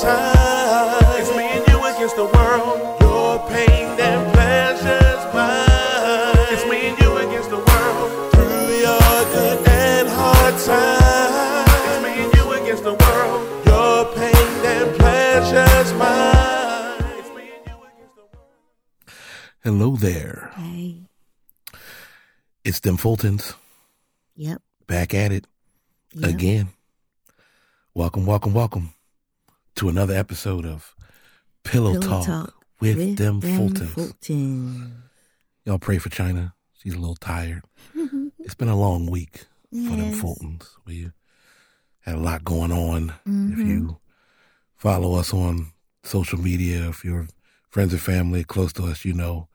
times. It's me and you against the world. Your pain and pleasures mine. It's me and you against the world. Through your good and hard times. It's me and you against the world. Your pain and pleasures mine. It's me and you against the world. Hello there. Hey. It's them Fultons Yep. back at it yep. again. Welcome, welcome, welcome to another episode of Pillow, Pillow Talk, Talk with, them, Fultons. Fultons. Y'all pray for China. She's a little tired. it's been a long week for them Fultons. We had a lot going on. If Mhm. you follow us on social media, if you're friends and family close to us, you know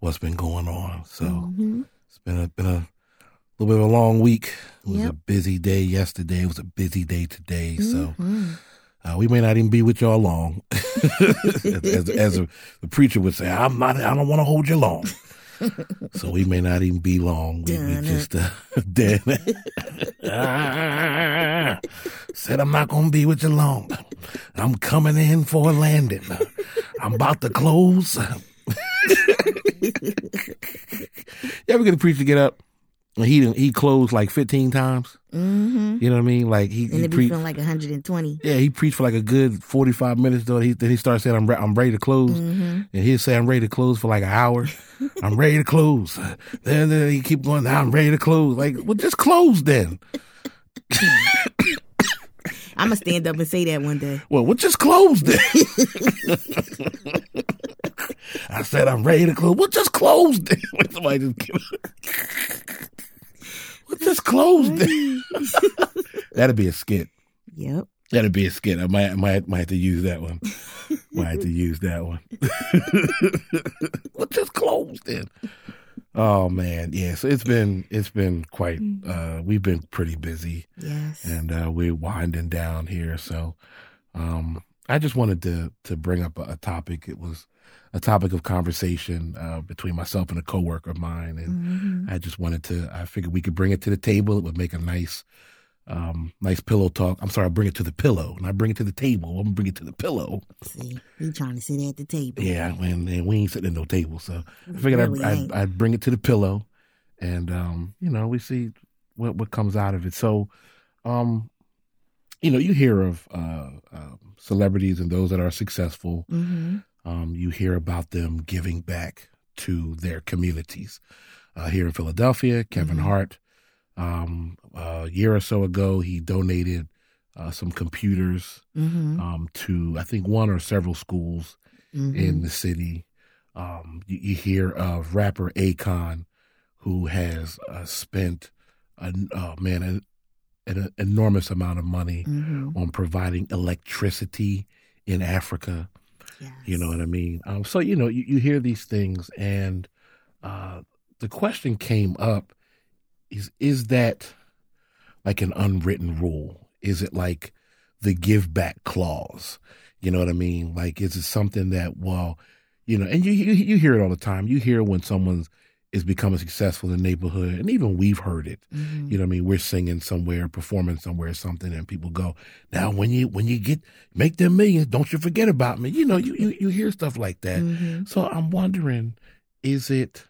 what's been going on. So Mhm. it's been a been a little bit of a long week. It was a busy day yesterday. It was a busy day today. So Mhm. Uh, we may not even be with y'all long. as as, as a, the preacher would say, I'm not. I don't want to hold you long. so we may not even be long. We, we just uh, dead. Ah, said I'm not gonna be with you long. I'm coming in for a landing. I'm about to close. you ever get a preacher to get up he he closed like 15 times? Mhm. You know what I mean? Like he, And he preached. like 120. Yeah, he preached for like a good 45 minutes though. He, then he started saying, I'm, re- I'm ready to close. Mhm. And he'd say, I'm ready to close for like an hour. I'm ready to close. Then, then he keep going, I'm ready to close. Like, well, just close then. I'm going to stand up and say that one day. Well, well just close then. I said, I'm ready to close. Well, just close then. Somebody just give Well, just close then. That'd be a skit. Yep. That'd be a skit. I might, might, might have to use that one. might have to use that one. well, just close then. Oh man, yeah. So it's been it's been quite. uh We've been pretty busy, Yes. and uh we're winding down here. So, um I just wanted to to bring up a, a topic. It was a topic of conversation uh between myself and a coworker of mine, and Mhm. I just wanted to. I figured we could bring it to the table. It would make a nice, um, nice pillow talk. I'm sorry, I bring it to the pillow, and I bring it to the table. I'm bring it to the pillow. See, he trying to sit at the table. Yeah, and, and we ain't sitting at no table, so I figured Really I'd, I'd. I'd bring it to the pillow, and um, you know, we see what what comes out of it. So, um, you know, you hear of uh, um celebrities and those that are successful. hmm Um, you hear about them giving back to their communities. Uh, here in Philadelphia, Kevin Mhm. Hart, um, a year or so ago, he donated uh, some computers hmm um, to, I think, one or several schools hmm in the city. Um, you, you hear of rapper Akon, who has uh, spent, a, uh, man, an, an enormous amount of money hmm on providing electricity in Africa. You know what I mean? Um, so you know, you, you hear these things, and uh, the question came up: is is that like an unwritten rule? Is it like the give back clause? You know what I mean? Like, is it something that well, you know? And you you, you hear it all the time. You hear when someone's is becoming successful in the neighborhood, and even we've heard it. Mhm. You know what I mean? We're singing somewhere, performing somewhere, something, and people go, "Now, when you when you get make them millions, don't you forget about me." You know, you you, you hear stuff like that. Mhm. So I'm wondering, is it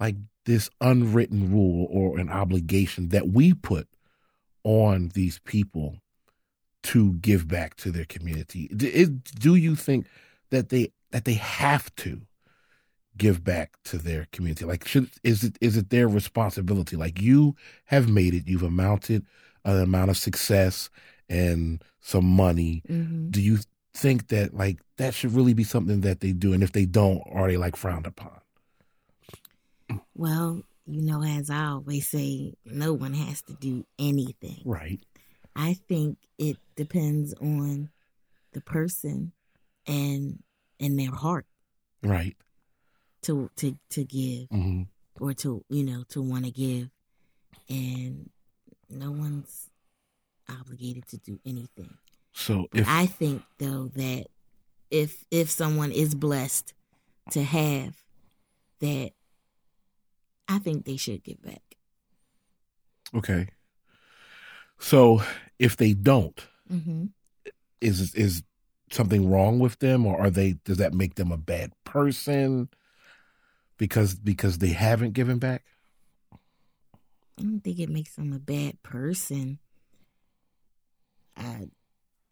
like this unwritten rule or an obligation that we put on these people to give back to their community? D- is- Do you think that they that they have to give back to their community? Like, should is it is it their responsibility? Like, you have made it, you've amounted an amount of success and some money. Mhm. Do you think that like that should really be something that they do? And if they don't, are they like frowned upon? Well, you know, as I always say, no one has to do anything. Right. I think it depends on the person and and their heart Right. To to to give hmm or to you know to want to give, and no one's obligated to do anything. So if I think though that if if someone is blessed to have that, I think they should give back. okay, so if they don't, hmm is is something wrong with them, or are they? Does that make them a bad person because because they haven't given back? I don't think it makes them a bad person. I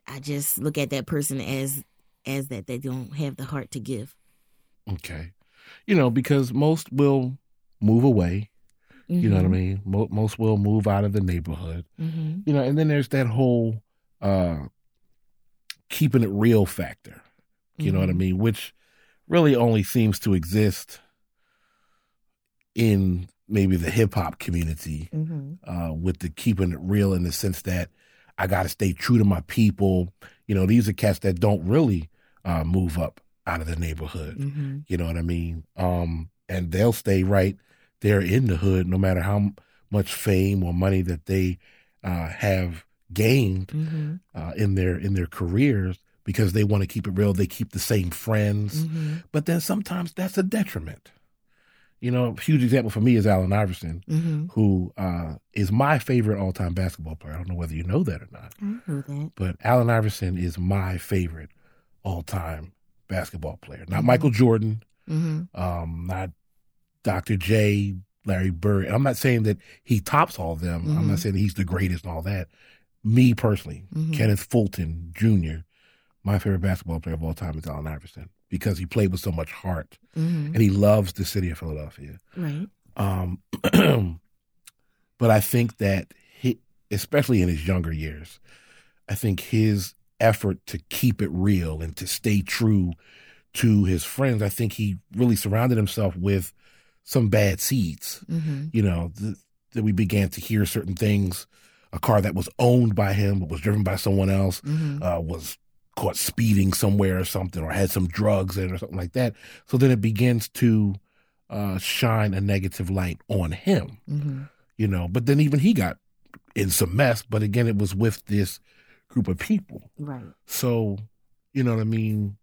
I just look at that person as as that they don't have the heart to give. Okay, you know because most will move away. You know what I mean? Mo- most will move out of the neighborhood. Mm-hmm. You know, and then there's that whole uh keeping it real factor. You know what I Mhm. mean? Which really only seems to exist in maybe the hip hop community Mm-hmm. uh, with the keeping it real in the sense that I got to stay true to my people. You know, these are cats that don't really uh, move up out of the neighborhood. Mm-hmm. You know what I mean? Um, and they'll stay right there in the hood, no matter how m- much fame or money that they uh, have gained Mm-hmm. uh, in their in their careers, because they want to keep it real. They keep the same friends, Mm-hmm. but then sometimes that's a detriment. You know, a huge example for me is Allen Iverson, Mm-hmm. who uh, is my favorite all time basketball player. I don't know whether you know that or not, I know that. but Allen Iverson is my favorite all time basketball player. Not Mhm. Michael Jordan, Mm-hmm. um, not Dr. J, Larry Bird. And I'm not saying that he tops all of them. I'm not Mhm. saying he's the greatest and all that. Me personally, Mhm. Kenneth Fulton Jr., my favorite basketball player of all time is Allen Iverson because he played with so much heart Mm-hmm. and he loves the city of Philadelphia. Right. Um, but I think that he, especially in his younger years, I think his effort to keep it real and to stay true to his friends, I think he really surrounded himself with some bad seeds. Mm-hmm. You know, th- that we began to hear certain things. A car that was owned by him but was driven by someone else Mm-hmm. uh, was caught speeding somewhere or something, or had some drugs in or something like that. So then it begins to uh, shine a negative light on him, Mm-hmm. you know. But then even he got in some mess. But again, it was with this group of people. Right. So, you know what I mean?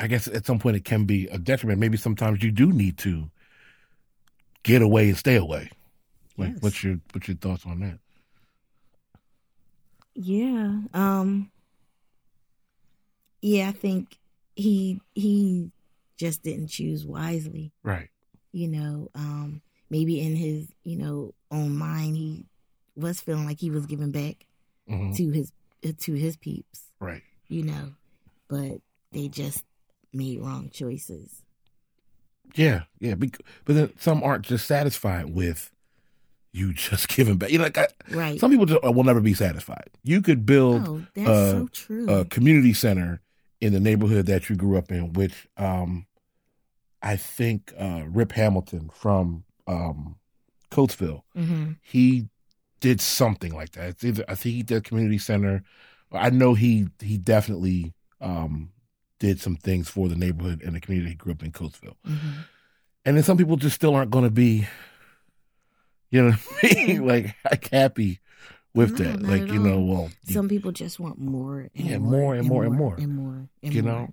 I guess at some point it can be a detriment. Maybe sometimes you do need to get away and stay away. Like, Yes. what's your what's your thoughts on that? Yeah. Um Yeah, I think he he just didn't choose wisely. Right. You know, um maybe in his, you know, own mind he was feeling like he was giving back hmm to his uh, to his peeps, Right. you know. But they just made wrong choices. Yeah, yeah. But then some aren't just satisfied with you just giving back. You know, like I, Right. some people just will never be satisfied. You could build oh, uh, so a community center in the neighborhood that you grew up in, which um, I think uh, Rip Hamilton from um, Coatesville, mm-hmm. he did something like that. It's either I think he did a community center. I know he he definitely um, did some things for the neighborhood and the community he grew up in Coatesville. Mm-hmm. And then some people just still aren't going to be, you know, what I mean? Like, like happy with No, that. Like you know, well, Some people just want more and Yeah, more, more and more and more. and more and you know,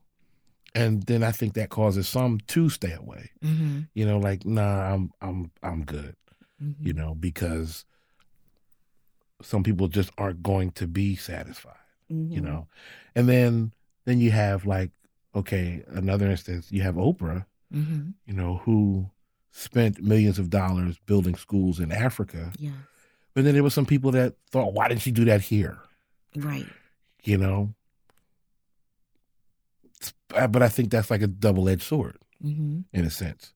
and then I think that causes some to stay away. Mm-hmm. You know, like nah, I'm I'm I'm good. Mm-hmm. You know, because some people just aren't going to be satisfied. Mm-hmm. You know, and then then you have like okay, another instance. You have Oprah. Mm-hmm. You know, who spent millions of dollars building schools in Africa. Yeah. But then there were some people that thought, why didn't she do that here? Right. You know? Uh, But I think that's like a double edged sword Mm-hmm. in a sense,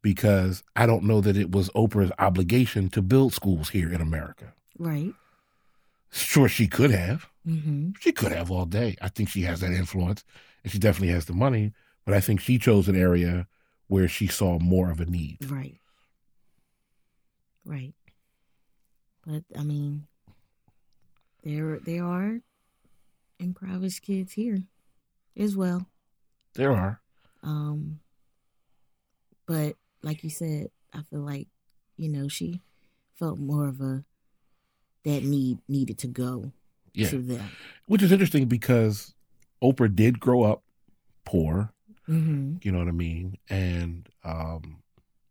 because I don't know that it was Oprah's obligation to build schools here in America. Right. Sure, she could have. Mm-hmm. She could have all day. I think she has that influence and she definitely has the money, but I think she chose an area where she saw more of a need. Right. Right. But I mean, there there are impoverished kids here as well. There are. Um, but like you said, I feel like you know she felt more of a that need needed to go Yeah. to them. Which is interesting because Oprah did grow up poor, Mm-hmm. you know what I mean, and um,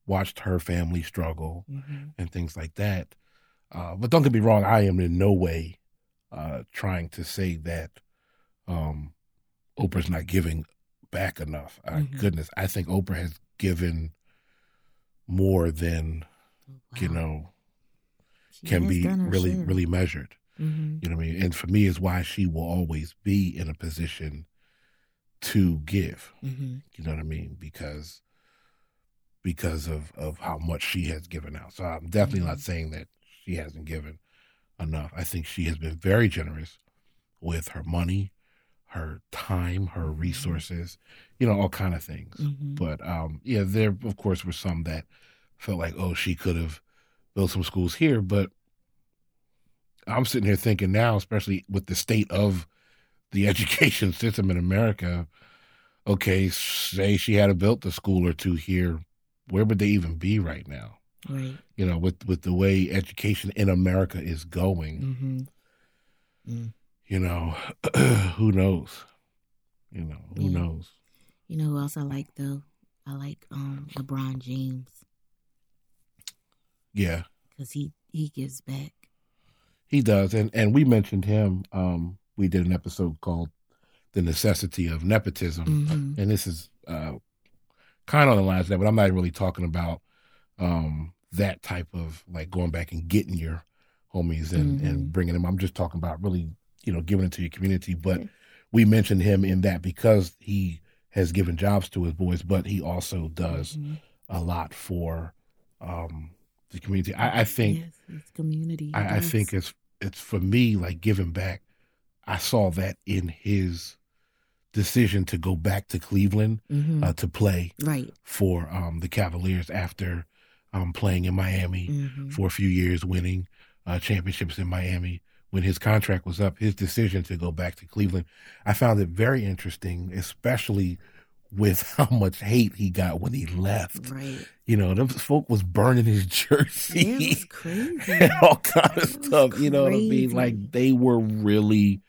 watched her family struggle Mm-hmm. and things like that. Uh, but don't get me wrong, I am in no way uh, trying to say that um, Oprah's not giving back enough. Uh, Mhm. Goodness, I think Oprah has given more than you know She can be really share. really measured. hmm You know what I mean? And for me, is why she will always be in a position to give. hmm You know what I mean? Because because of of how much she has given out. So I'm definitely not Mhm. saying that she hasn't given enough. I think she has been very generous with her money, her time, her resources, you know, all kind of things. hmm But um, yeah, there of course were some that felt like, oh, she could have built some schools here. But I'm sitting here thinking now, especially with the state of the education system in America, okay, say she had built a school or two here, where would they even be right now? Right. You know, with with the way education in America is going, hmm you know, who knows? You know, who Yeah. knows? You know who else I like though? I like um LeBron James Yeah. because he he gives back. He does, and and we mentioned him. Um, we did an episode called "The Necessity of Nepotism," hmm and this is uh, kind of on the lines of that, but I'm not really talking about um, that type of like going back and getting your homies and Mhm. and bringing them. I'm just talking about really, you know, giving it to your community. But Yeah. we mentioned him in that because he has given jobs to his boys, but he also does Mhm. a lot for um, the community. I, I think. yes, it's community. I, I think it's it's for me like giving back. I saw that in his decision to go back to Cleveland Mhm. uh, to play right. for um, the Cavaliers after um, playing in Miami hmm for a few years, winning uh, championships in Miami. When his contract was up, his decision to go back to Cleveland, I found it very interesting, especially with how much hate he got when he left. Right. You know, them folk was burning his jersey Yeah, it was crazy. and all kind of stuff. You know what I mean? Like they were really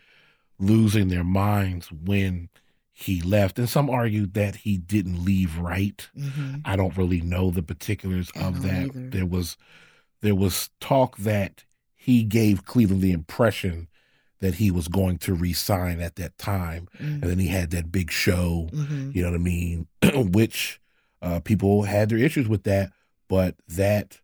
losing their minds when he left. And some argued that he didn't leave right. hmm I don't really know the particulars of that. either. There was there was talk that he gave Cleveland the impression that he was going to resign at that time. And then he had that big show hmm you know what I mean? Which uh, people had their issues with that, but that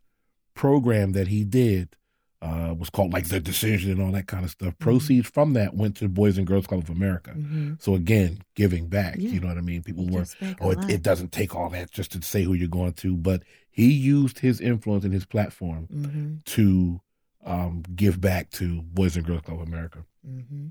program that he did uh, was called like the decision and all that kind of stuff. Mm-hmm. Proceeds from that went to Boys and Girls Club of America. hmm So again, giving back. Yeah. You know what I mean? People were, oh, it, it doesn't take all that just to say who you're going to, but he used his influence and his platform hmm to um, give back to Boys and Girls Club of America hmm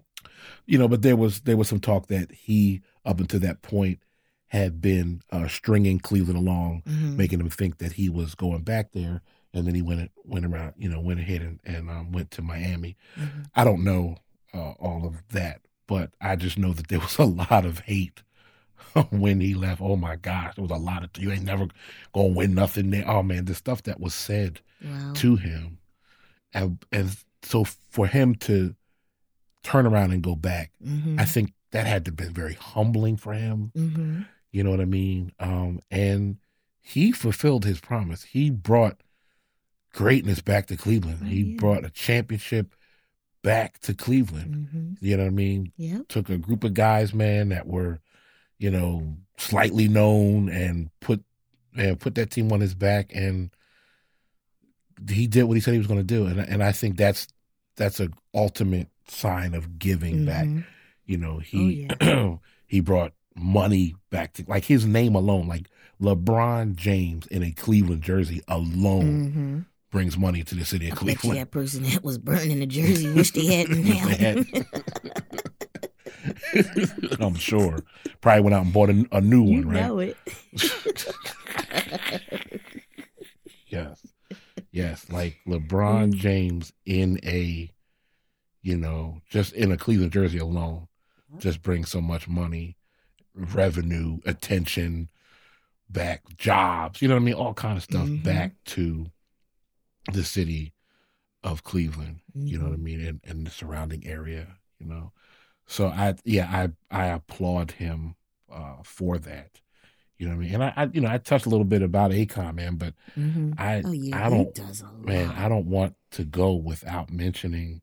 you know, but there was there was some talk that he up until that point had been uh, stringing Cleveland along, hmm making him think that he was going back there, and then he went went around, you know, went ahead and, and um, went to Miami. hmm I don't know uh, all of that, but I just know that there was a lot of hate when he left. Oh my gosh, there was a lot of you ain't never gonna win nothing there. Oh man, the stuff that was said Wow. to him, and and so for him to turn around and go back. hmm I think that had to have been very humbling for him. hmm You know what I mean? Um, and he fulfilled his promise. He brought greatness back to Cleveland. Oh, he brought a championship back to Cleveland. hmm You know what I mean? Yep. Took a group of guys, man, that were, you know, slightly known and put and put that team on his back and he did what he said he was going to do. And and I think that's that's a ultimate sign of giving back Mhm. you know he Oh, he brought money back to like his name alone like lebron james in a cleveland jersey alone hmm brings money to the city of I cleveland that person that was burning the jersey wish they hadn't they now. i'm sure probably went out and bought a, a new you one right know it. yes yes like lebron james in a you know just in a cleveland jersey alone just brings so much money revenue attention back jobs you know what i mean? All kind of stuff Mhm. back to the city of cleveland you know what i Mhm. mean? And, and the surrounding area you know? So i yeah i i applaud him uh for that you know what i mean and i, I you know i touched a little bit about Akon man but Mhm. i Oh yeah, i don't does a lot. man i don't want to go without mentioning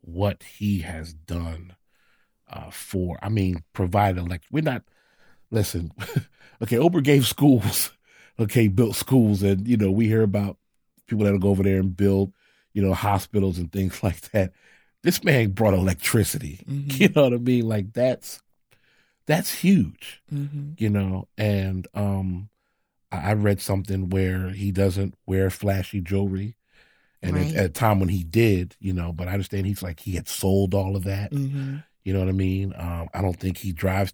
what he has done uh, for. I mean, provide elect. We're not. Listen, okay. Oprah gave schools. Okay, built schools, and you know we hear about people that'll go over there and build, you know, hospitals and things like that. This man brought electricity. Mhm. You know what I mean? Like that's that's huge hmm you know and um I, I read something where he doesn't wear flashy jewelry and Right. at, at a time when he did you know but i understand he's like he had sold all of that hmm you know what i mean um i don't think he drives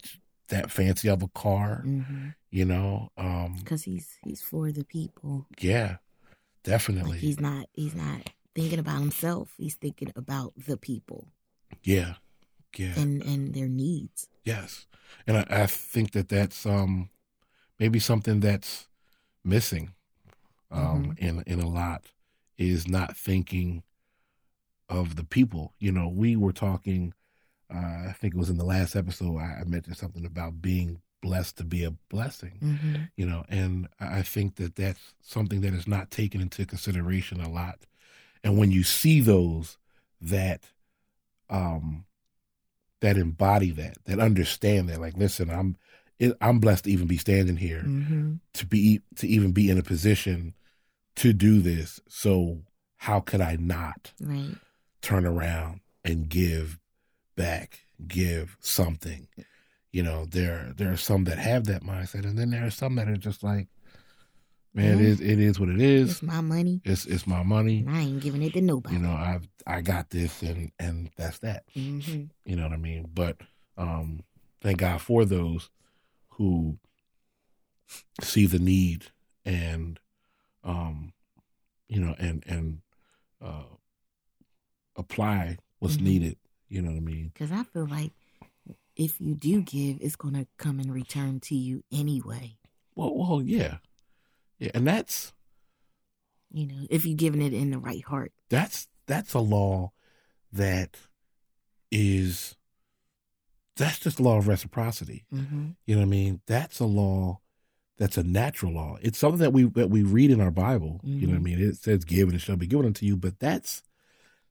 that fancy of a car hmm you know um Because he's he's for the people. yeah Like definitely he's not he's not thinking about himself. He's thinking about the people yeah yeah and and their needs. Yes, and I, I think that that's um, maybe something that's missing um, in in a lot is not thinking of the people. You know, we were talking. Uh, I think it was in the last episode. I, I mentioned something about being blessed to be a blessing. hmm You know, and I I think that that's something that is not taken into consideration a lot. And when you see those that um that embody that, that understand that, like, listen, I'm it, I'm blessed to even be standing here, hmm to be to even be in a position to do this. So how could I not Right. turn around and give back, give something? You know, there there are some that have that mindset, and then there are some that are just like, man, it is it is what it is. It's my money. It's it's my money. And I ain't giving it to nobody. You know, I've I got this, and and that's that. hmm You know what I mean? But um, thank God for those who see the need and um, you know, and and uh, apply what's Mhm. needed. You know what I mean? Because I feel like if you do give, it's gonna come and return to you anyway. Well, well, yeah, yeah, and that's You know, if you're giving it in the right heart. that's that's a law that is that's just the law of reciprocity. hmm You know what I mean? That's a law that's a natural law. It's something that we that we read in our Bible. You know what I Mhm. mean? It says give and it shall be given unto you, but that's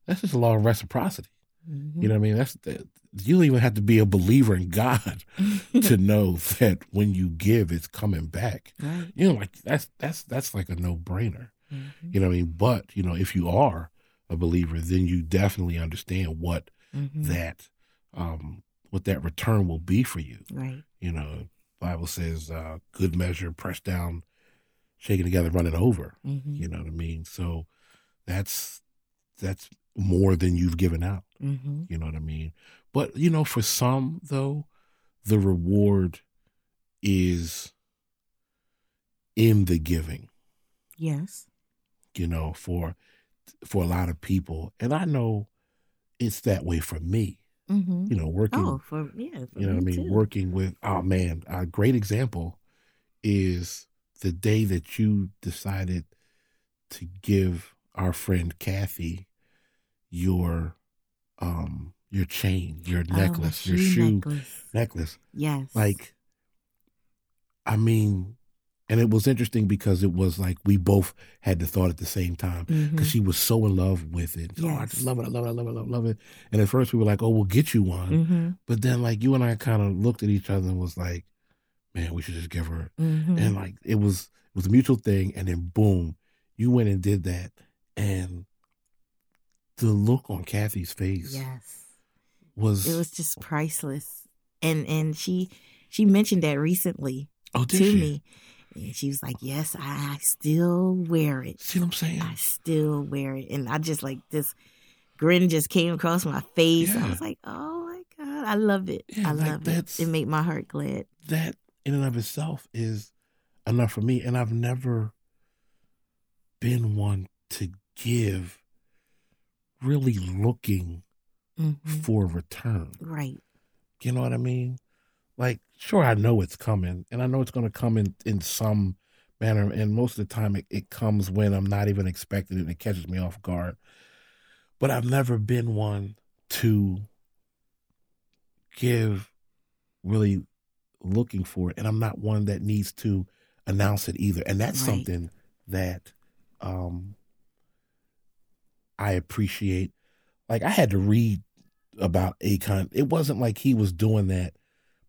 that's just a law of reciprocity. hmm You know what I mean? That's that, you don't even have to be a believer in God to know that when you give, it's coming back. right. You know, like that's that's that's like a no brainer. Mhm. You know what I mean? But you know, if you are a believer, then you definitely understand what Mhm. that um what that return will be for you. Right. You know, Bible says, uh, good measure, pressed down, shaken together, running over. hmm You know what I mean? So that's that's more than you've given out. hmm You know what I mean? But you know, for some though, the reward is in the giving. Yes. You know, for for a lot of people, and I know it's that way for me. hmm You know, working Oh, for yeah, for you know what I me mean? too. Working with, oh man, a great example is the day that you decided to give our friend Kathy your um your chain, your Oh, necklace, your shoe necklace. necklace. Yes. Like I mean, and it was interesting because it was like we both had the thought at the same time because she was so in love with it. Oh, I just love it, I love it, I love it, I love it, love it. And at first we were like, oh, we'll get you one. hmm But then, like you and I, kind of looked at each other and was like, "Man, we should just give her." hmm And like it was, it was a mutual thing. And then, boom, you went and did that, and the look on Kathy's face Yes. Was, It was just priceless. And and she she mentioned that recently oh, to she? me. And she was like, Yes, I, I still wear it. See what I'm saying? I still wear it. And I just like this grin just came across my face. I was like, Oh my God, I love it. Yeah, I like love it. It made my heart glad. that in and of itself is enough for me. And I've never been one to give really looking hmm for return. Right. You know what I mean? Like, sure, I know it's coming, and I know it's going to come in in some manner. And most of the time, it, it comes when I'm not even expecting it, and it catches me off guard. But I've never been one to give really looking for it, and I'm not one that needs to announce it either. And that's Right. something that um, I appreciate like I had to read about Akon. It wasn't like he was doing that,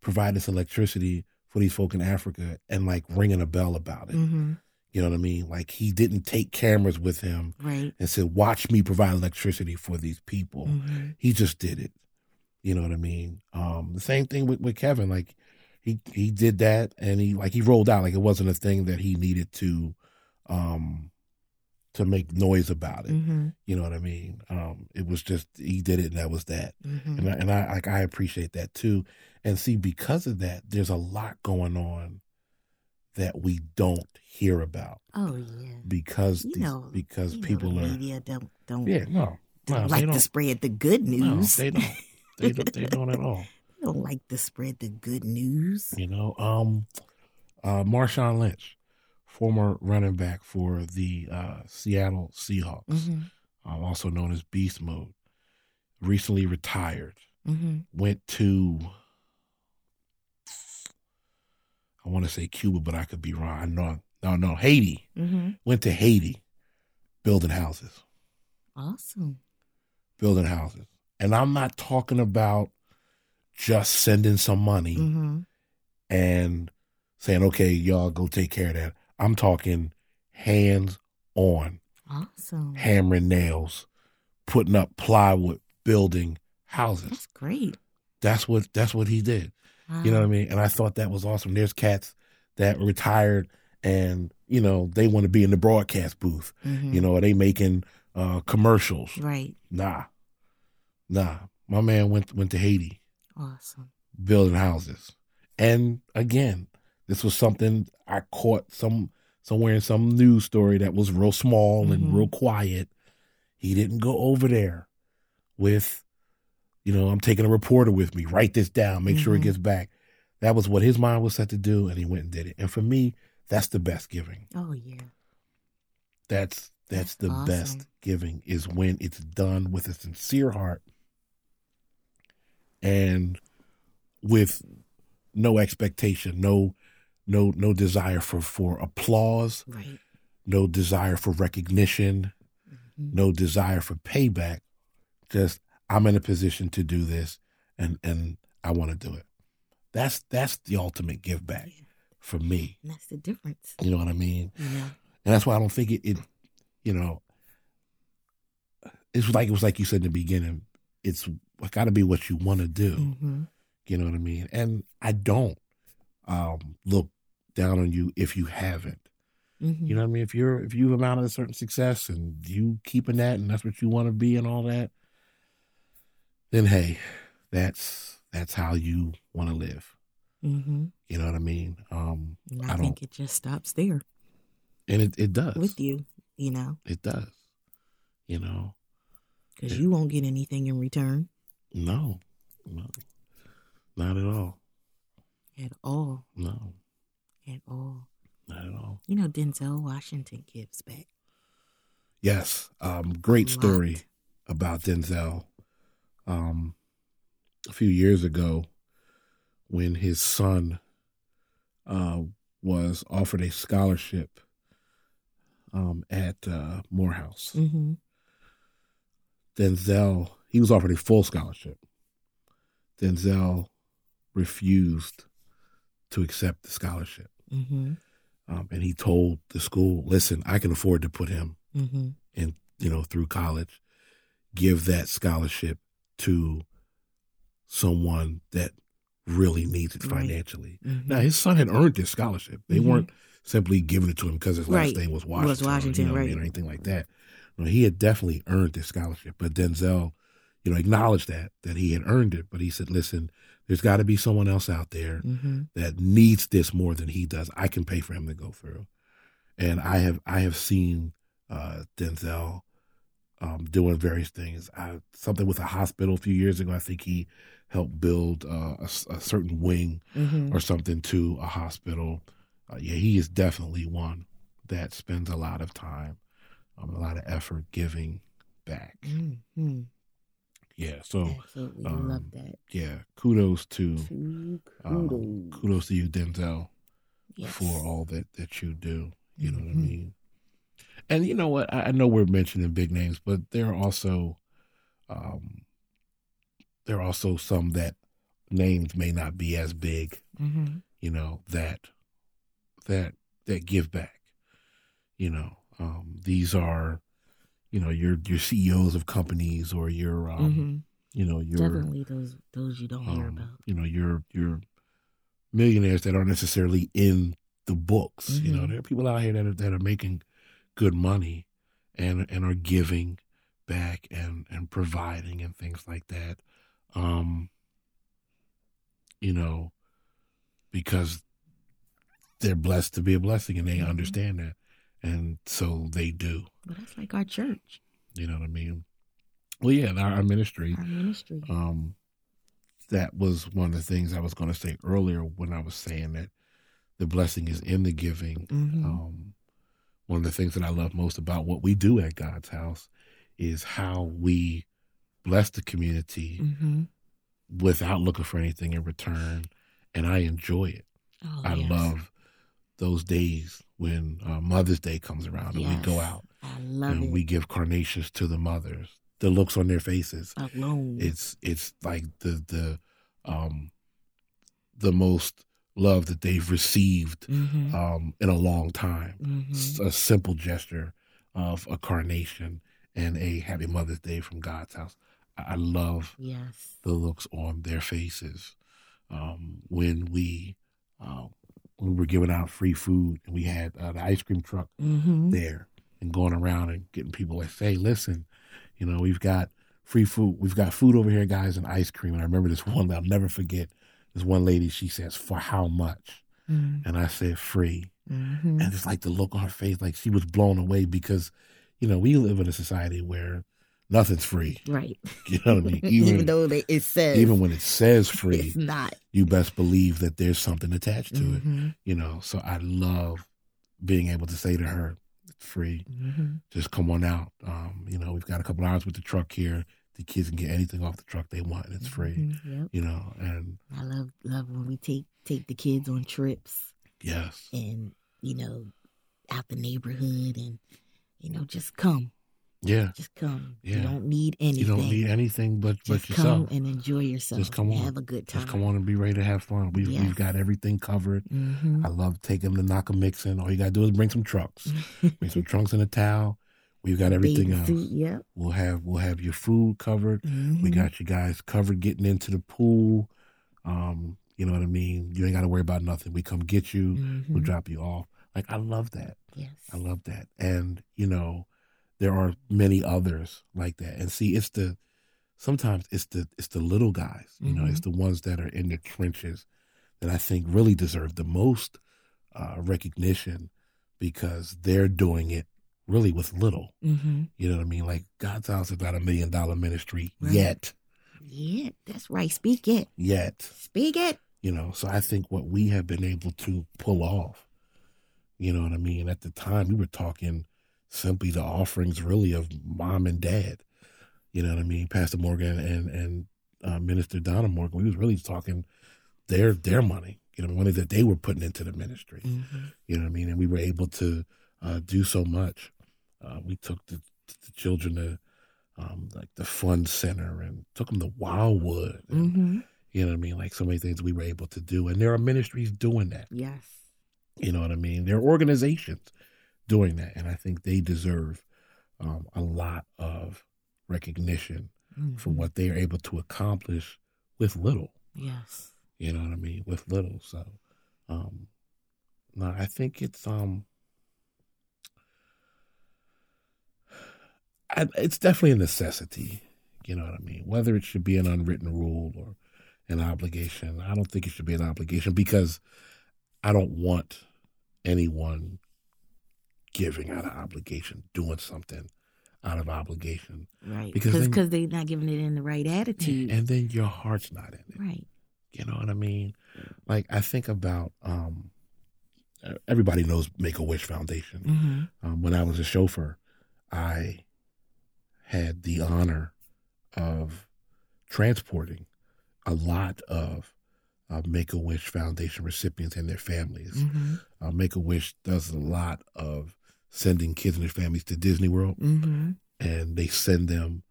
providing this electricity for these folk in Africa and like ringing a bell about it. Mm-hmm. You know what I mean? Like he didn't take cameras with him Right. and said, "Watch me provide electricity for these people." Mhm. He just did it. You know what I mean? Um, the same thing with, with Kevin. Like he he did that and he like he rolled out. Like it wasn't a thing that he needed to um to make noise about it. Mhm. You know what I mean? Um, it was just he did it and that was that. Mhm. And I, and I like I appreciate that too. And see, because of that, there's a lot going on that we don't hear about Oh yeah. because these, know, because You know people the are media don't don't, yeah no no like to spread the good no news. they don't they don't they don't at all. They don't like to spread the good news. You know, um, uh, Marshawn Lynch, former running back for the uh, Seattle Seahawks, hmm um, also known as Beast Mode, recently retired. hmm Went to, I want to say Cuba, but I could be wrong. I know, no, no, Haiti. hmm Went to Haiti, building houses, Awesome. building houses, and I'm not talking about just sending some money. hmm and saying, okay, y'all go take care of that. I'm talking hands on, Awesome. hammering nails, putting up plywood, building houses. That's great. That's what that's what he did. Wow. You know what I mean? And I thought that was awesome. There's cats that retired and, you know, they want to be in the broadcast booth. Mhm. You know, are they making uh commercials? Right. Nah. Nah. My man went went to Haiti. Awesome. building houses. And again, this was something I caught some somewhere in some news story that was real small and Mhm. real quiet. He didn't go over there with, you know, I'm taking a reporter with me. Write this down. Make sure it Mhm. gets back. That was what his mind was set to do, and he went and did it. And for me, that's the best giving. Oh yeah. That's that's That's the awesome. best giving is when it's done with a sincere heart and with no expectation, no no no desire for for applause, Right. no desire for recognition, Mhm. no desire for payback. Just I'm in a position to do this and and I want to do it. That's that's the ultimate give back Yeah. for me. And that's the difference. You know what I mean? Know. And that's why I don't think it, it you know, it's like it was like you said in the beginning. It's got to be what you want to do. hmm You know what I mean? And I don't um, look down on you if you haven't. hmm You know what I mean? If you're if you've amounted a certain success and you keeping that and that's what you want to be and all that, then hey, that's that's how you want to live. hmm You know what I mean? Um, I I, don't- think it just stops there and it it does. with you. You know, It does. You know. because you won't get anything in return No, no, not at all. at all. No, At all. not at all. You know, Denzel Washington gives back. Yes, um, great story about Denzel. Um, a few years ago, when his son uh, was offered a scholarship um, at uh, Morehouse, hmm Denzel he was offered a full scholarship. Denzel refused to accept the scholarship. Hmm um, and he told the school, "Listen, I can afford to put him hmm in, you know, through college. Give that scholarship to someone that really needs it Right. financially." hmm Now, his son had earned this scholarship. They Mhm. weren't simply giving it to him because his last Right. name was Washington, Was Washington, or, you know what I right. mean, or anything like that. No, he had definitely earned this scholarship, but Denzel, you know, acknowledged that that he had earned it. But he said, "Listen, there's got to be someone else out there." hmm that needs this more than he does, I can pay for him to go through. And I have I have seen uh, Denzel um, doing various things. I, something with a hospital a few years ago. I think he helped build uh, a, a certain wing hmm or something to a hospital. Uh, yeah, he is definitely one that spends a lot of time, um, a lot of effort giving back. hmm Yeah, so Absolutely um, love that. yeah, kudos to um, kudos. to you, Denzel. Yes. for all that that you do. You know what I Mhm. mean? And you know what? I, I know we're mentioning big names, but there are also Um, there are also some that names may not be as big, Mm-hmm. you know, that that that give back. You know, um, these are, you know, your your CEOs of companies or your, um, hmm you know, your Definitely those those you don't hear um, about. you know, your your millionaires that aren't necessarily in the books. You know, Mhm. there are people out here that are, that are making good money and and are giving back and and providing and things like that. Um, you know, because they're blessed to be a blessing and they Mhm. understand that, and so they do. But that's like our church, You know what I mean? Well, yeah, our, our ministry. our ministry. Um, that was one of the things I was going to say earlier when I was saying that the blessing is in the giving. hmm Um, one of the things that I love most about what we do at God's house is how we bless the community hmm without looking for anything in return, and I enjoy it. Oh, I yes. love those days when uh, Mother's Day comes around and we go out I love and it. we give carnations to the mothers. The looks on their faces Alone. it's it's like the the um the most love that they've received hmm um in a long time hmm S- a simple gesture of a carnation and a happy mother's day from god's house i, I love Yes. the looks on their faces um when we um when we were giving out free food and we had uh, the ice cream truck hmm there and going around and getting people to say, listen, you know, we've got free food. We've got food over here, guys, and ice cream. And I remember this one, that I'll never forget. This one lady, she says, for how much? hmm And I said, free. hmm And it's like the look on her face, like she was blown away because, you know, we live in a society where nothing's free. Right. You know what I mean? Even, Even, though they, it says even when it says free, it's not. you best believe that there's something attached to it. Mhm. You know, so I love being able to say to her, it's free. Mhm. just come on out. Um, you know, we've got a couple hours with the truck here. The kids can get anything off the truck they want, and it's free. Mhm. Yep. You know, and I love love when we take take the kids on trips yes, and you know out the neighborhood and you know just come yeah, just come. Yeah. You don't need anything. you don't need anything but but just come yourself. and enjoy yourself. Just come on. Have a good time. Just come on and be ready to have fun. We've Yes. we've got everything covered. hmm I love taking the to knock a mixing. All you gotta do is bring some trucks, bring some trunks and a towel. We've got everything else. Yep. We'll have we'll have your food covered. We Mhm. got you guys covered getting into the pool. Um, you know what I mean. You ain't got to worry about nothing. We come get you. We'll Mhm. drop you off. Like I love that. Yes. I love that. And, you know, there are many others like that. And see, it's the sometimes it's the it's the little guys, you know, it's the ones that are in the trenches that I think really deserve the most uh, recognition because they're doing it really with little. hmm You know what I mean? Like God's house is not a million dollar ministry Right. yet. Yeah, that's right. Speak it. Yet. Speak it. You know, so I think what we have been able to pull off, you know what I mean? At the time, we were talking simply the offerings really of mom and dad. You know what I mean? Pastor Morgan and and uh, Minister Donna Morgan, we was really talking their their money, you know, money that they were putting into the ministry. hmm You know what I mean? And we were able to uh, do so much. Uh, we took the, the children to um, like the fun center and took them to Wildwood. And, hmm you know what I mean? Like so many things we were able to do. And there are ministries doing that. Yes. You know what I mean? There are organizations doing that. And I think they deserve um, a lot of recognition for Mhm. what they are able to accomplish with little. Yes. You know what I mean? With little. So um no, I think it's um I, it's definitely a necessity. You know what I mean? Whether it should be an unwritten rule or an obligation, I don't think it should be an obligation because I don't want anyone giving out of obligation, doing something out of obligation. Right. Because then- because they're not giving it in the right attitude. And then your heart's not in it. right. You know what I mean? Like I think about um everybody knows Make a Wish Foundation. hmm Um, when I was a chauffeur, I had the honor of transporting a lot of uh, Make a Wish Foundation recipients and their families. hmm Uh, Make a Wish does a lot of sending kids and their families to Disney World, hmm and they send them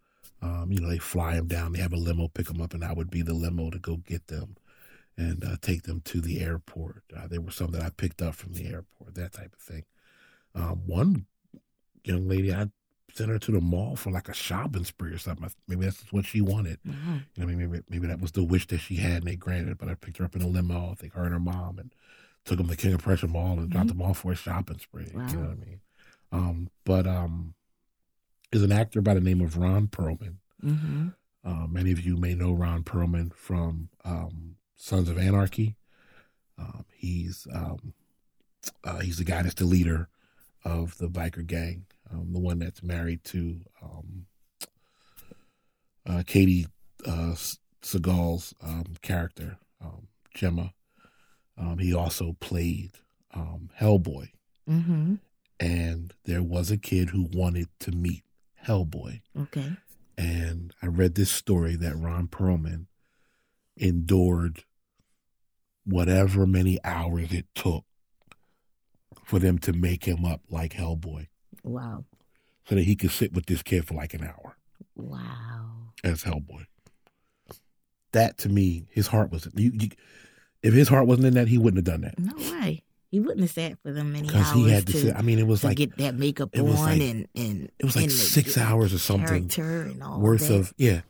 Um, you know, they fly them down. They have a limo pick them up, and I would be the limo to go get them and uh, take them to the airport. Uh, there were some that I picked up from the airport, that type of thing. Um, one young lady, I sent her to the mall for like a shopping spree or something. Maybe that's what she wanted. Wow. You know, maybe maybe that was the wish that she had, and they granted. But I picked her up in a limo. I think her and her mom, and took them to King of Prussia Mall and dropped them off for a shopping spree. Wow. You know what I mean? Um, but um, is an actor by the name of Ron Perlman. Mm-hmm. Uh, many of you may know Ron Perlman from um, Sons of Anarchy. Um, he's um, uh, he's the guy that's the leader of the biker gang, um, the one that's married to um, uh, Katey uh, Sagal's um, character, um, Gemma. Um, he also played um, Hellboy, Mm-hmm. And there was a kid who wanted to meet Hellboy. Okay. And I read this story that Ron Perlman endured whatever many hours it took for them to make him up like Hellboy Wow. so that he could sit with this kid for like an hour Wow. as Hellboy. That to me, his heart was. You, you, if his heart wasn't in that, he wouldn't have done that No way. He wouldn't have sat for them many because hours he had to, to, sit. I mean, it was to like get that makeup on like- and and it was like six the hours or something character and all worth that. of yeah.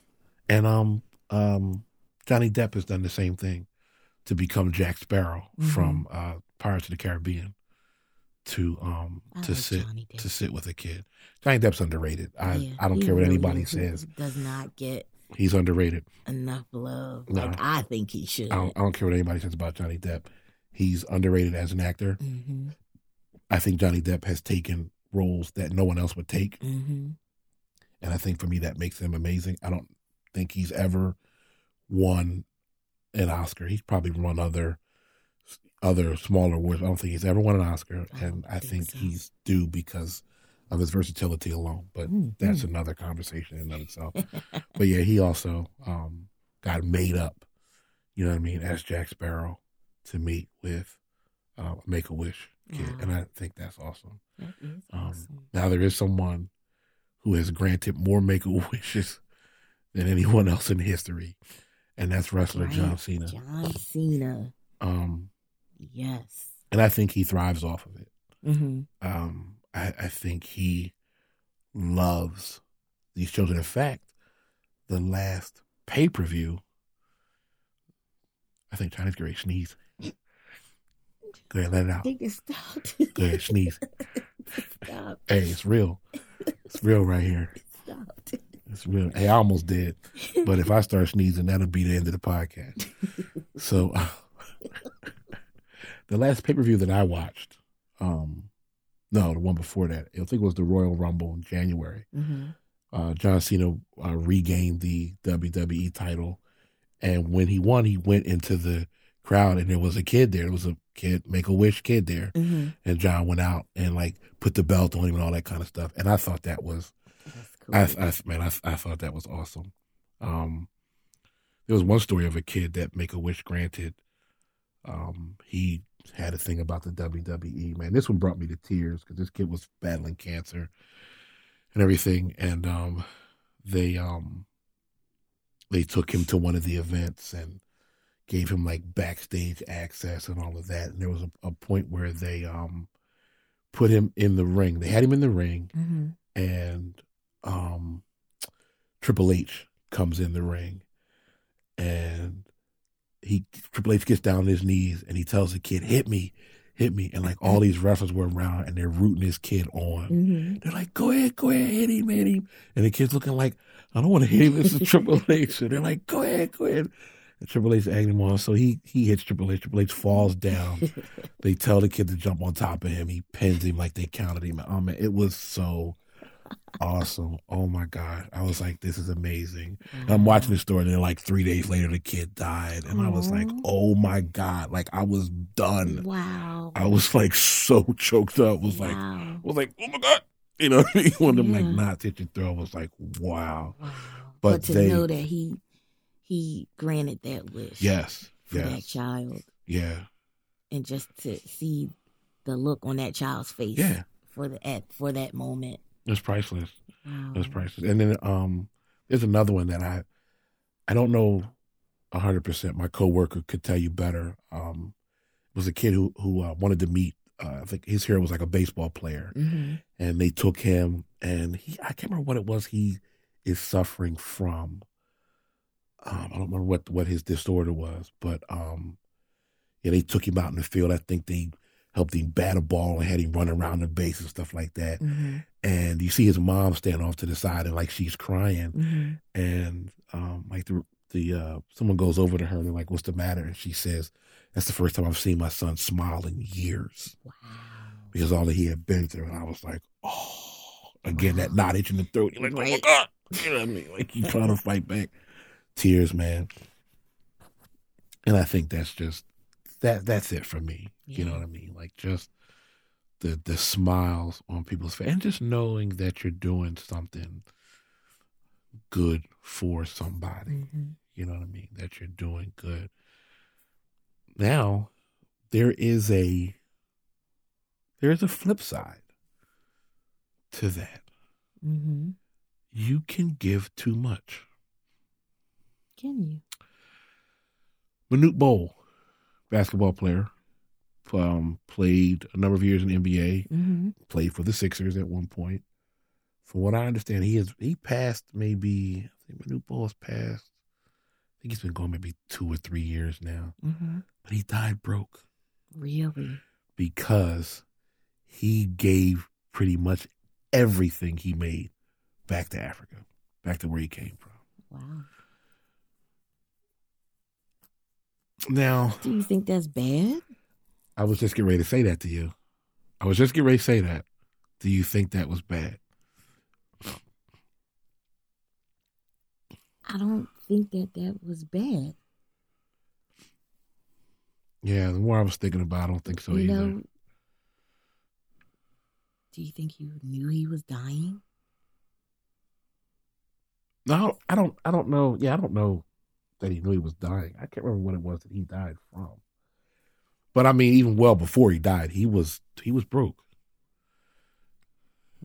And um um Johnny Depp has done the same thing to become Jack Sparrow Mhm. from uh Pirates of the Caribbean to um I to sit to sit with a kid. Johnny Depp's underrated. I Yeah, I don't care what really anybody says. Does not get He's underrated. enough love. No. Like I think he should. I don't, I don't care what anybody says about Johnny Depp. He's underrated as an actor. Mm-hmm. I think Johnny Depp has taken roles that no one else would take. Mm-hmm. And I think for me that makes him amazing. I don't think he's ever won an Oscar. He's probably won other other smaller awards. I don't think he's ever won an Oscar, I and I think think so. he's due because of his versatility alone. But Mm, that's another conversation in and of itself. but yeah, he also um, got made up. You know what I mean? As Jack Sparrow to meet with uh, Make a Wish kid, and I think that's awesome. That is Um, awesome. Now there is someone who has granted more make a wishes than anyone else in history, and that's wrestler Right. John Cena. John Cena. Um, Yes. and I think he thrives off of it. Mm-hmm. Um, I, I think he loves these children. In fact, the last pay per view, I think China's great sneeze. Go ahead, let it out. Take it stopped. Go ahead, sneeze. Stop. Hey, it's real. It's real right here. Stopped. It's real. Hey, I almost did. But if I start sneezing, that'll be the end of the podcast. So, the last pay per view that I watched, um, no, the one before that, I think it was the Royal Rumble in January. Mm-hmm. Uh, John Cena uh, regained the WWE title, and when he won, he went into the crowd, and there was a kid there. There was a kid, Make a Wish kid there, Mm-hmm. and John went out and like put the belt on him and all that kind of stuff. And I thought that was cool. I, I man, I, I thought that was awesome. Um, there was one story of a kid that Make a Wish granted. Um, he had a thing about the WWE. Man, this one brought me to tears because this kid was battling cancer and everything, and um, they um, they took him to one of the events and gave him like backstage access and all of that. And there was a, a point where they um put him in the ring. They had him in the ring mm-hmm. and um Triple H comes in the ring and he Triple H gets down on his knees and he tells the kid, hit me, hit me. And like all these wrestlers were around and they're rooting this kid on. Mm-hmm. They're like, go ahead, go ahead, hit him, hit him. And the kid's looking like, I don't want to hit him. This is Triple H. And they're like, go ahead, go ahead. And Triple H egging him on. So he he hits Triple H. Triple H falls down. they tell the kid to jump on top of him. He pins him like they counted him. Oh man, it was so awesome. Oh my god. I was like, this is amazing. And I'm watching the story, and then like three days later the kid died. And I was like, oh my God. Like I was done. Wow. I was like so choked up. Was like wow. was like, oh my god. You know, what I mean? one of them like Yeah. knots hit your throat. Was like, wow. Wow. But But, to they- know that he he granted that wish Yes, for that child yeah, and just to see the look on that child's face yeah. for the at for that moment. It's priceless. Wow. It's priceless. And then um, There's another one that I I don't know hundred percent. My coworker could tell you better. Um, it was a kid who who uh, wanted to meet. Uh, I think his hero was like a baseball player, hmm and they took him, and he I can't remember what it was he is suffering from. Um, I don't remember what what his disorder was, but um, yeah, they took him out in the field. I think they helped him bat a ball and had him run around the base and stuff like that. hmm And you see his mom stand off to the side and like she's crying, hmm and um, like the the uh, someone goes over to her and they're like, "What's the matter?" And she says, "That's the first time I've seen my son smile in years Wow. because all that he had been through." And I was like, "Oh, again that knot itch in the throat." You're like, "Oh my god!" You know what I mean? Like you trying to fight back, tears, man. And I think that's just that. That's it for me. You know what I mean? Like just the the smiles on people's face, and just knowing that you're doing something good for somebody. hmm You know what I mean? That you're doing good. Now, there is a there is a flip side to that. hmm You can give too much. Can you? Manute Bol, basketball player, um, played a number of years in the NBA, hmm played for the Sixers at one point. From what I understand, he has he passed maybe I think Manute Bol has passed. I think he's been going maybe two or three years now. hmm But he died broke. Really? because he gave pretty much everything he made back to Africa, back to where he came from. Wow. Now, Do you think that's bad? I was just getting ready to say that to you. I was just getting ready to say that. Do you think that was bad? I don't think that that was bad. Yeah, the more I was thinking about, it, I don't think so you either. know, do you think you knew he was dying? No, I don't. I don't know. Yeah, I don't know that he knew he was dying. I can't remember what it was that he died from. But I mean, even well before he died, he was he was broke.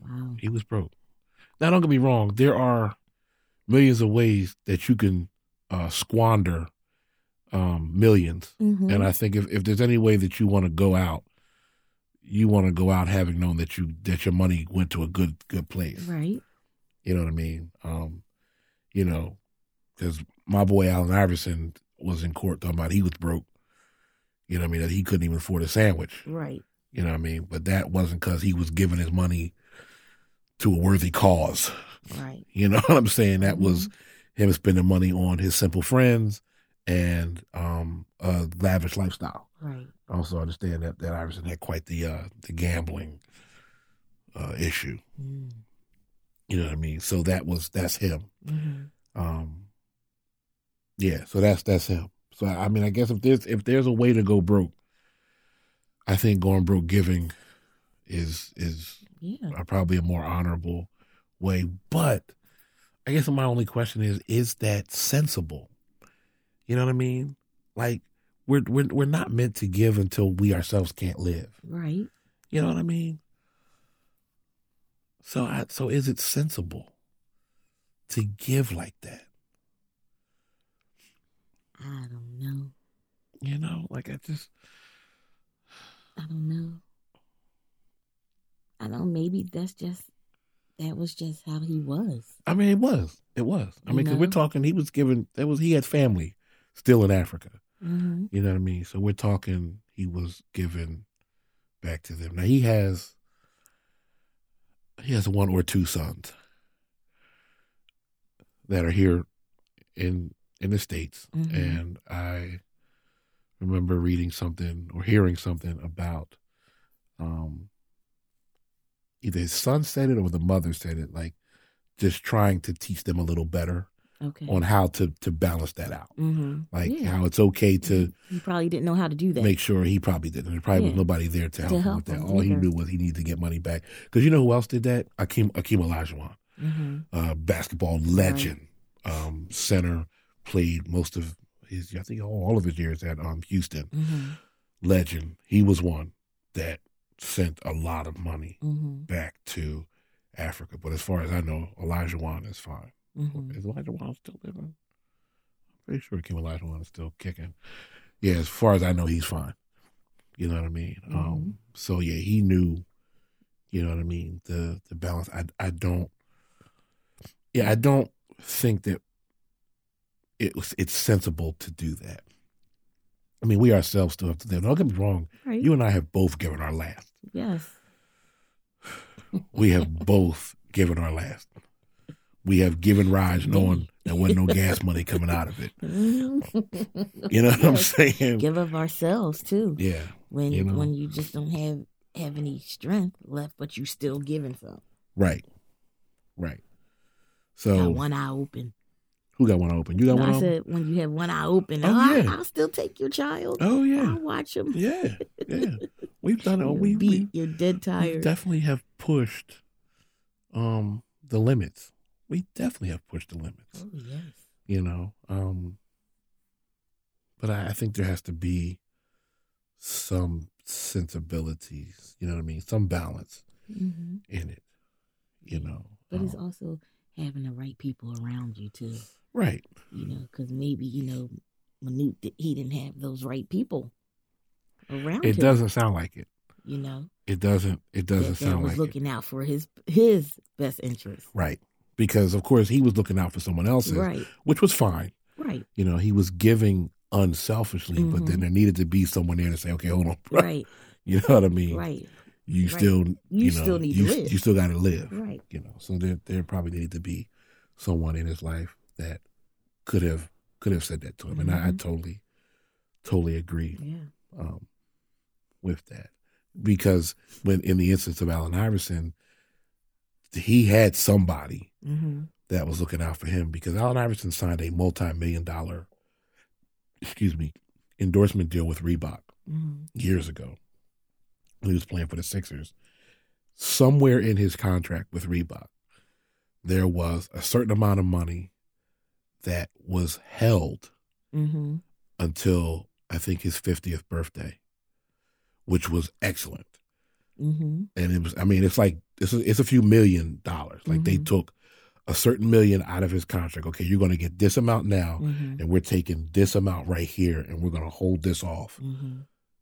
Wow. He was broke. Now, don't get me wrong. There are millions of ways that you can uh, squander um, 1000000s hmm and I think if, if there's any way that you want to go out, you want to go out having known that you that your money went to a good good place. right. You know what I mean? Um, you know, because my boy Allen Iverson was in court talking about he was broke. You know what I mean? That he couldn't even afford a sandwich. Right. You know what I mean? But that wasn't because he was giving his money to a worthy cause. Right. You know what I'm saying? That was him spending money on his simple friends and um, a lavish lifestyle. Right. I also understand that that Iverson had quite the uh, the gambling uh, issue. Mm. You know what I mean? So that was that's him. hmm Um, yeah, so that's that's him. So I mean, I guess if there's if there's a way to go broke, I think going broke giving is is Yeah. are probably a more honorable way. But I guess my only question is: Is that sensible? You know what I mean? Like we're we're we're not meant to give until we ourselves can't live. Right. You know what I mean? So I, so is it sensible to give like that? I don't know. You know, like I just I don't know. I don't. Maybe that's just that was just how he was. I mean, it was. It was. I You mean, because we're talking, he was given, that was, he had family still in Africa. hmm You know what I mean? So we're talking, he was given back to them. Now he has, he has one or two sons that are here in, in the States. Mhm. And I remember reading something or hearing something about, um, either his son said it or the mother said it, like just trying to teach them a little better Okay. on how to to balance that out. hmm Like Yeah. how it's okay to He probably didn't know how to do that. make sure he probably didn't. There probably was nobody there to help him help with that. him All he knew was he needed to get money back. Because you know who else did that? Akeem Akeem Olajuwon, hmm uh, basketball legend, um, center, played most of his, I think all, of his years at um, Houston. hmm Legend. He was one that sent a lot of money hmm back to Africa. But as far as I know, Olajuwon is fine. Mhm. Is Olajuwon still living? I'm pretty sure Kim Olajuwon is still kicking. Yeah, as far as I know, he's fine. You know what I mean? Um, so yeah, he knew. You know what I mean? The the balance. I I don't. Yeah, I don't think that it was it's sensible to do that. I mean, we ourselves still have to. Don't get me wrong. Right. You and I have both given our last. yes. We have both given our last. We have given rides knowing there wasn't no gas money coming out of it. You know what I'm saying? Give of ourselves too. Yeah, When you know. when you just don't have have any strength left, but you still giving some. right, right. Got So one eye open. Who got one eye open? You got No, one I open? said when you have one eye open, Oh, oh, I, yeah. I'll still take your child. Oh yeah, I'll watch him. yeah, yeah. We've done it. We, beat. we, You're dead we tired. definitely have pushed um the limits. We definitely have pushed the limits. oh yes. You know, um but I, I think there has to be some sensibilities. You know what I mean? Some balance hmm in it. You know, But it's Um, also having the right people around you too. Right. You know, because maybe you know, Manute he didn't have those right people around It him. doesn't sound like it. You know, It doesn't. It doesn't that, that sound was like it. looking out for his his best interest. Right. Because of course he was looking out for someone else's, Right. which was fine. Right. You know, he was giving unselfishly, but Mhm. then there needed to be someone there to say, "Okay, hold on, bro." Right. You know what I mean? Right. You Right. still, you, You know, still need to live. You still got to live. Right. You know, so there, there probably needed to be someone in his life that could have could have said that to him, and I, I Mhm. totally, totally agree Yeah. um, with that because when in the instance of Allen Iverson, he had somebody Mm-hmm. that was looking out for him because Allen Iverson signed a multi-million dollar, excuse me, endorsement deal with Reebok Mm-hmm. years ago when he was playing for the Sixers. Somewhere in his contract with Reebok, there was a certain amount of money that was held Mm-hmm. until I think his 50th birthday, which was excellent. Mm-hmm. And it was, I mean, it's like, it's a, it's a few million dollars. Like they Mhm. took a certain million out of his contract. Okay, you're going to get this amount now, Mm-hmm. and we're taking this amount right here, and we're going to hold this off Mm-hmm.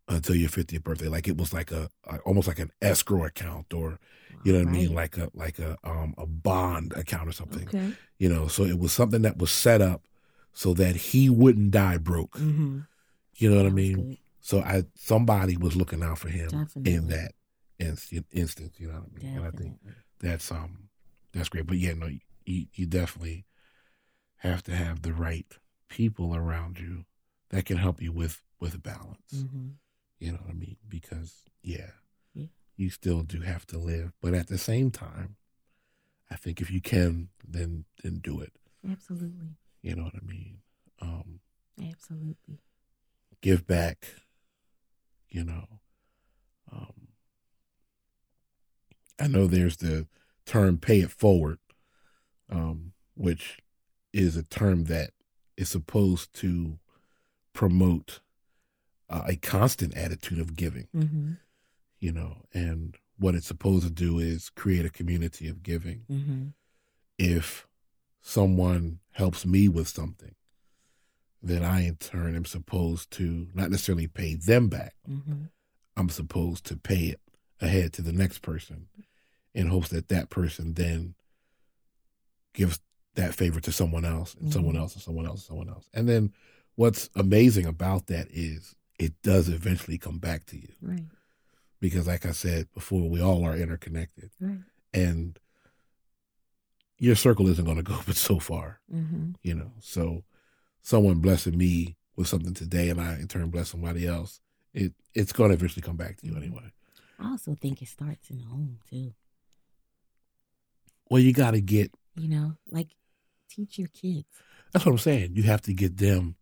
until your 50th birthday. Like it was like a, a almost like an escrow account, or you know what I mean, like a like a um a bond account or something. Okay. You know, so it was something that was set up so that he wouldn't die broke. Mm-hmm. You know what I mean? good. So I somebody was looking out for him Definitely. in that inst- instance. You know what I mean? And I think Definitely. that's um that's great. But yeah, no, you you definitely have to have the right people around you that can help you with with balance. Mm-hmm. You know what I mean? Because Yeah. You still do have to live, but at the same time, I think if you can, then then do it. Absolutely. You know what I mean? Um, Absolutely. give back. You know, um, I know there's the term "pay it forward," um, which is a term that is supposed to promote uh, a constant attitude of giving. Mm-hmm. You know, and what it's supposed to do is create a community of giving. Mm-hmm. If someone helps me with something, then I in turn am supposed to not necessarily pay them back. Mm-hmm. I'm supposed to pay it ahead to the next person in hopes that that person then gives that favor to someone else and someone Mhm. else and someone else and someone else. And then what's amazing about that is it does eventually come back to you Right. Because like I said before, we all are interconnected. Right. and your circle isn't going to go but so far, Mm-hmm. you know. So, someone blessing me with something today, and I in turn bless somebody else, it it's going to eventually come back to you anyway. I also think it starts in the home too. Well, you got to get. You know, like teach your kids. That's what I'm saying. You have to get them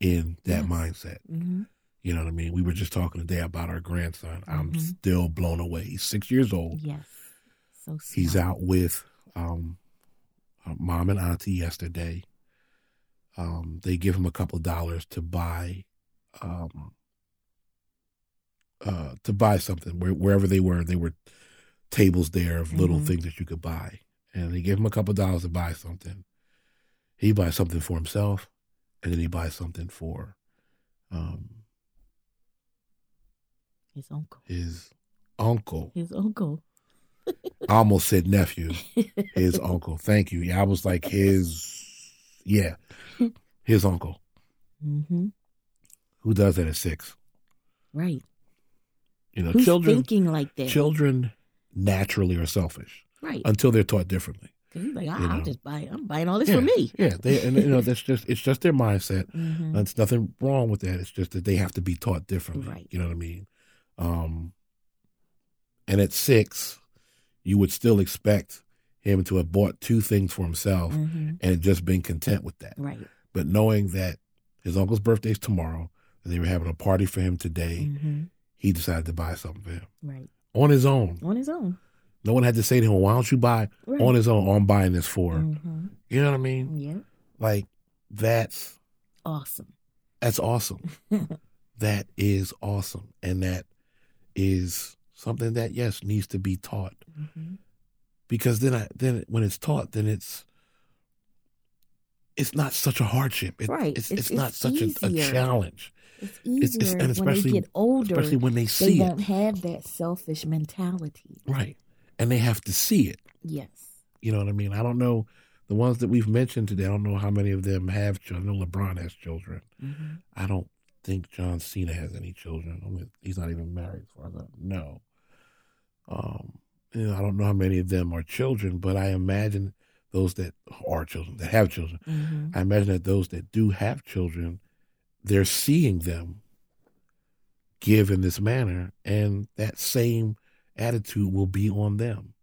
in that mindset. Mm-hmm. You know what I mean? We were just talking today about our grandson. I'm Mhm. still blown away. He's six years old. Yes. So smart. He's out with um, uh, mom and auntie yesterday. Um, they give him a couple of dollars to buy, um, uh, to buy something where, wherever they were. They were tables there of little Mhm. things that you could buy, and they gave him a couple of dollars to buy something. he buys something for himself, and then he buys something for um, His uncle. his uncle. His uncle. I almost said nephew. His uncle. Thank you. Yeah, I was like his. Yeah, his uncle. hmm Who does that at six? Right. You know, Who's children. thinking like that? Children naturally are selfish right. until they're taught differently. He's like, I, you I'll know. just buy. I'm buying all this yeah, for me. Yeah, they and you know that's just it's just their mindset. hmm There's nothing wrong with that. It's just that they have to be taught differently. Right. You know what I mean? Um, and at six, you would still expect him to have bought two things for himself hmm and just been content with that. Right. But knowing that his uncle's birthday is tomorrow and they were having a party for him today, hmm he decided to buy something for him Right. on his own. On his own. No one had to say to him, "Why don't you buy Right. on his own?" Oh, I'm buying this for. hmm You know what I mean? Yeah. Like that's Awesome. That's awesome. that is awesome. And that is something that yes needs to be taught. hmm Because then I then when it's taught, then it's it's not such a hardship. It, Right. It's, It's- it's, not such a, a challenge. It's easier it's- and especially- when they get older. Especially when they see it. they won't it. have that selfish mentality. Right. And they have to see it. Yes. You know what I mean? I don't know the ones that we've mentioned today, I don't know how many of them have children. I know LeBron has children. hmm I don't think John Cena has any children. I mean, he's not even married, as far as I know. Um, you know, I don't know how many of them are children, but I imagine those that are children, that have children, hmm I imagine that those that do have children, they're seeing them give in this manner, and that same attitude will be on them.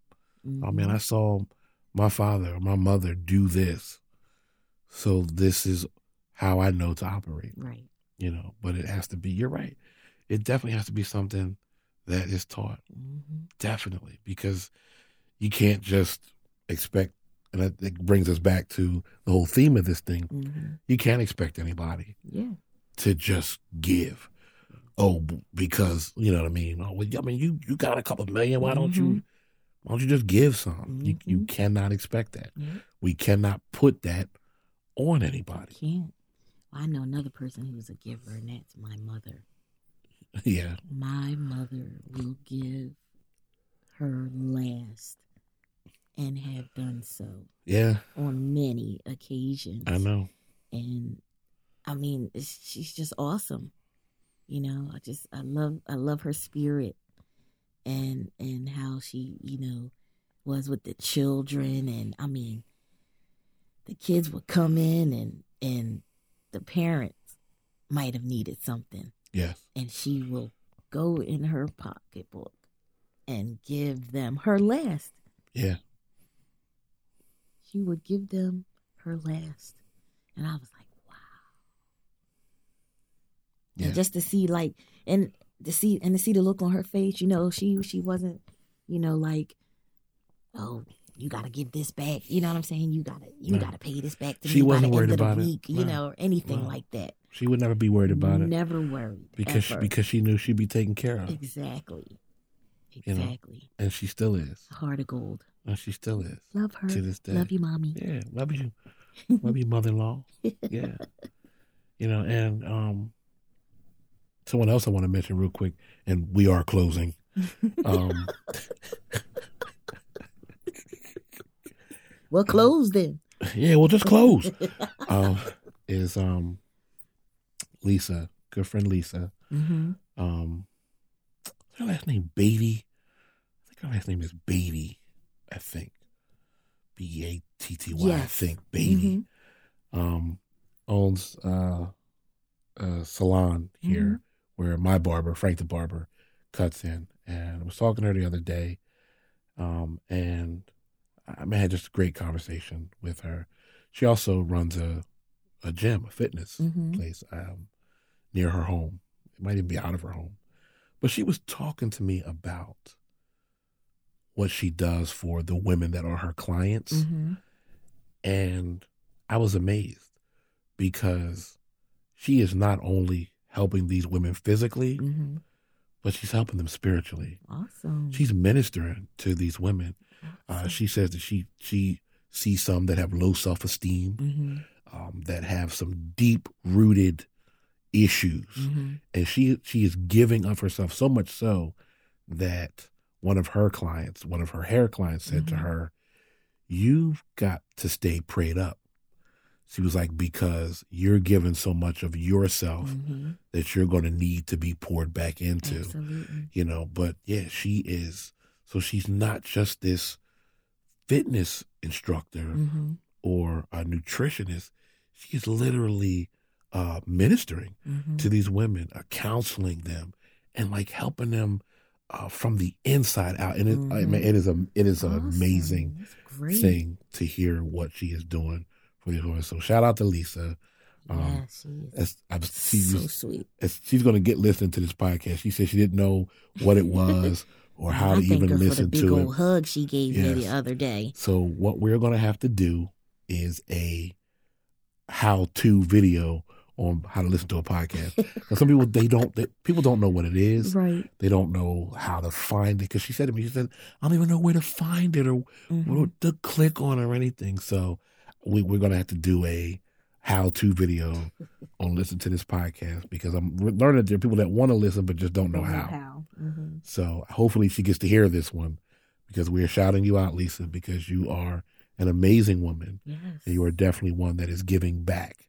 I mean, I saw my father or my mother do this, so this is how I know to operate Right. You know but it has to be you're right. It definitely has to be something that is taught. Hmm definitely because you can't just expect and that it brings us back to the whole theme of this thing. Hmm you can't expect anybody Yeah. to just give. Oh because you know what i mean? Oh well, i mean you you got a couple million. Why don't you why don't you just give some? You, you Mhm. cannot expect that. We cannot put that on anybody I know another person who's a giver, and that's my mother. yeah My mother will give her last and have done so yeah on many occasions. i know and I mean, it's, she's just awesome. You know, I just I love I love her spirit, and and how she you know was with the children, and I mean, the kids would come in and and the parents might have needed something, yes and she will go in her pocketbook and give them her last. yeah She would give them her last, and I was like, wow. Yeah. And just to see like and to see and to see the look on her face, you know, she she wasn't, you know, like, oh, you gotta give this back. You know what I'm saying? You gotta you No. gotta pay this back to She me by wasn't the worried end of about the it. week, you No. know, or anything No. like that. She would never be worried about it Never worried. because she, because she knew she'd be taken care of, exactly. You know. Exactly. and she still is. Heart of gold. And she still is Love her. to this day. Love you, mommy. Yeah, love you, love you, mother-in-law. Yeah, you know, and um, someone else I want to mention real quick, and we are closing. Um, well, close then. yeah, we'll just close. um, is um, Lisa, good friend Lisa. Mm-hmm. Um, her last name Beatty. I think her last name is Beatty. I think B A T T Y. I Yes. think Beatty. Um, owns uh, a salon here Mhm. where my barber Frank the barber cuts in, and I was talking to her the other day, um, and I I had just a great conversation with her. She also runs a a gym, a fitness Mhm. place um, near her home. It might even be out of her home. But she was talking to me about what she does for the women that are her clients. Mm-hmm. And I was amazed because she is not only helping these women physically, Mm-hmm. but she's helping them spiritually. Awesome. She's ministering to these women. Uh, she says that she she see some that have low self esteem, hmm um, that have some deep rooted issues, hmm and she she is giving of herself so much so that one of her clients, one of her hair clients, said to Mhm. her, "You've got to stay prayed up." She was like, "Because you're giving so much of yourself hmm that you're going to need to be poured back into." Absolutely. you know but yeah she is so she's not just this fitness instructor hmm or a nutritionist. She's literally uh ministering hmm to these women uh, counseling them and like helping them uh, from the inside out. And it, I Mhm. mean, it is a it is an amazing thing to hear what she is doing for these women so shout out to lisa. Um, yeah, as, I, she so sweet. as she's going to get listening to this podcast. She said she didn't know what it was or how I to even her listen for the big to old it. hug she gave me the other day. So what we're going to have to do is a how-to video on how to listen to a podcast. 'Cause some people they don't they, people don't know what it is. Right. They don't know how to find it. Because she said to me, she said, "I don't even know where to find it or Mhm. to click on or anything." So we, we're going to have to do a how-to video on listen to this podcast because I'm learning that there are people that want to listen but just don't know how. Mhm. So hopefully she gets to hear this one because we are shouting you out, Lisa, because you are an amazing woman Yes. and you are definitely one that is giving back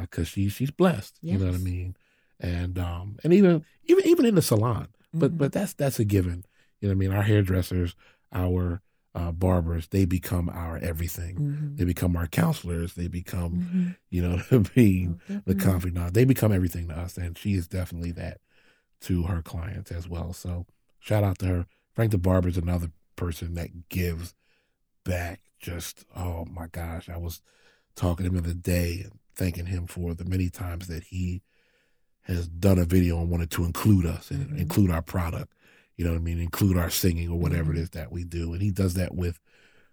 because she she's blessed. You know what I mean? And um and even even even in the salon, but Mhm. but that's that's a given. You know what I mean? Our hairdressers, our uh, barbers, they become our everything. Mhm. They become our counselors. They become, Mhm. you know I mean, Oh, the confidant. They become everything to us, and she is definitely that to her clients as well. So shout out to her. Frank the Barber is another person that gives back. Just oh my gosh, I was talking to him the other day and thanking him for the many times that he has done a video and wanted to include us and Mhm. include our product. You know what I mean? Include our singing or whatever Mhm. it is that we do, and he does that with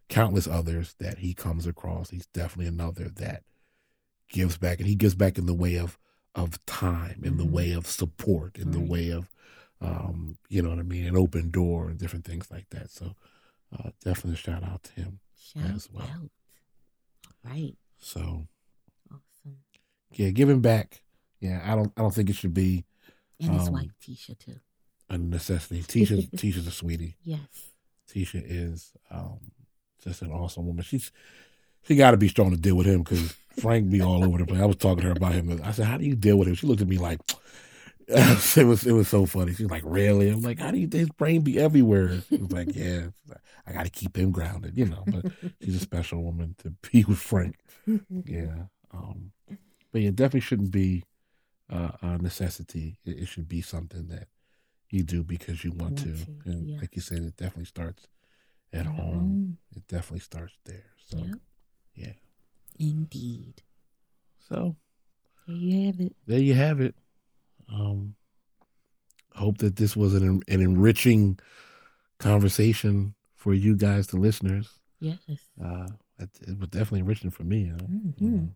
countless others that he comes across. He's definitely another that gives back, and he gives back in the way of of time, in the Mhm. way of support, in the way of um, you know what I mean, an open door and different things like that. So uh, definitely a shout out to him. Shout as well. out. Right. So Awesome. yeah, giving back. Yeah, I don't I don't think it should be And his Um, wife Tisha too. A necessity. Tisha Tisha's a sweetie. Yes. Tisha is um, just an awesome woman. She's she got to be strong to deal with him because Frank be all over the place. I was talking to her about him. I said, "How do you deal with him?" She looked at me like it was it was so funny. She's like, "Really?" I'm like, "How do you? His brain be everywhere." She was like, "Yeah, I got to keep him grounded, you know." But she's a special woman to be with Frank. Yeah, um, but yeah, definitely shouldn't be uh, a necessity. It, it should be something that you do because you want, Want to. to, And yeah. like you said, it definitely starts at home. home. It definitely starts there. So Yep. yeah. Indeed. So There you have it. there you have it. Um, hope that this was an an enriching conversation for you guys, the listeners. Yes. Uh, it, it was definitely enriching for me. You know? You Mhm. know,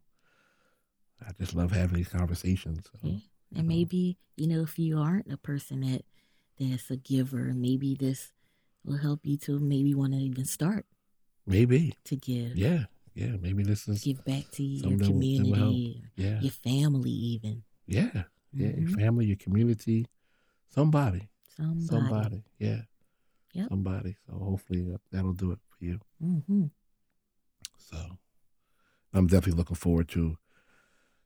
I just love having these conversations. So, Yeah. you And know. maybe, you know, if you aren't a person that that's a giver, maybe this will help you to maybe want to even start maybe, to give. yeah, yeah. Maybe this is Give back to your Something will- will community, yeah, your family, even. yeah, yeah. Your Mhm. family, your community, somebody. Somebody. somebody. Yeah. Yep. Somebody. So hopefully that, that'll do it for you. hmm So I'm definitely looking forward to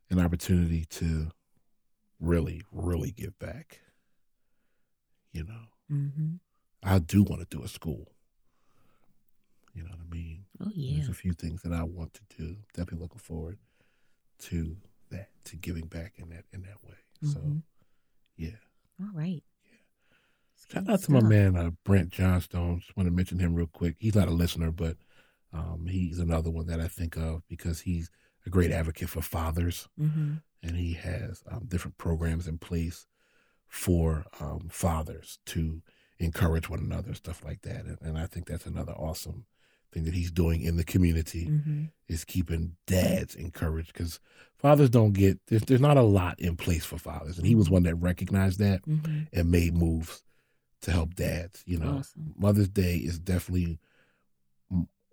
an opportunity to really, really give back. You know, hmm I do want to do a school. You know what I mean? Oh, yeah. There's a few things that I want to do. Definitely looking forward to that, to giving back in that in that way. So Mhm. yeah. All right. Shout out to my man uh, Brent Johnstone. Just want to mention him real quick. He's not a listener, but um, he's another one that I think of because he's a great advocate for fathers, hmm and he has um, different programs in place for um, fathers to encourage one another, stuff like that. And, and I think that's another awesome thing that he's doing in the community hmm is keeping dads encouraged because fathers don't get there's, there's not a lot in place for fathers, and he was one that recognized that hmm and made moves to help dads. You know, Awesome. Mother's Day is definitely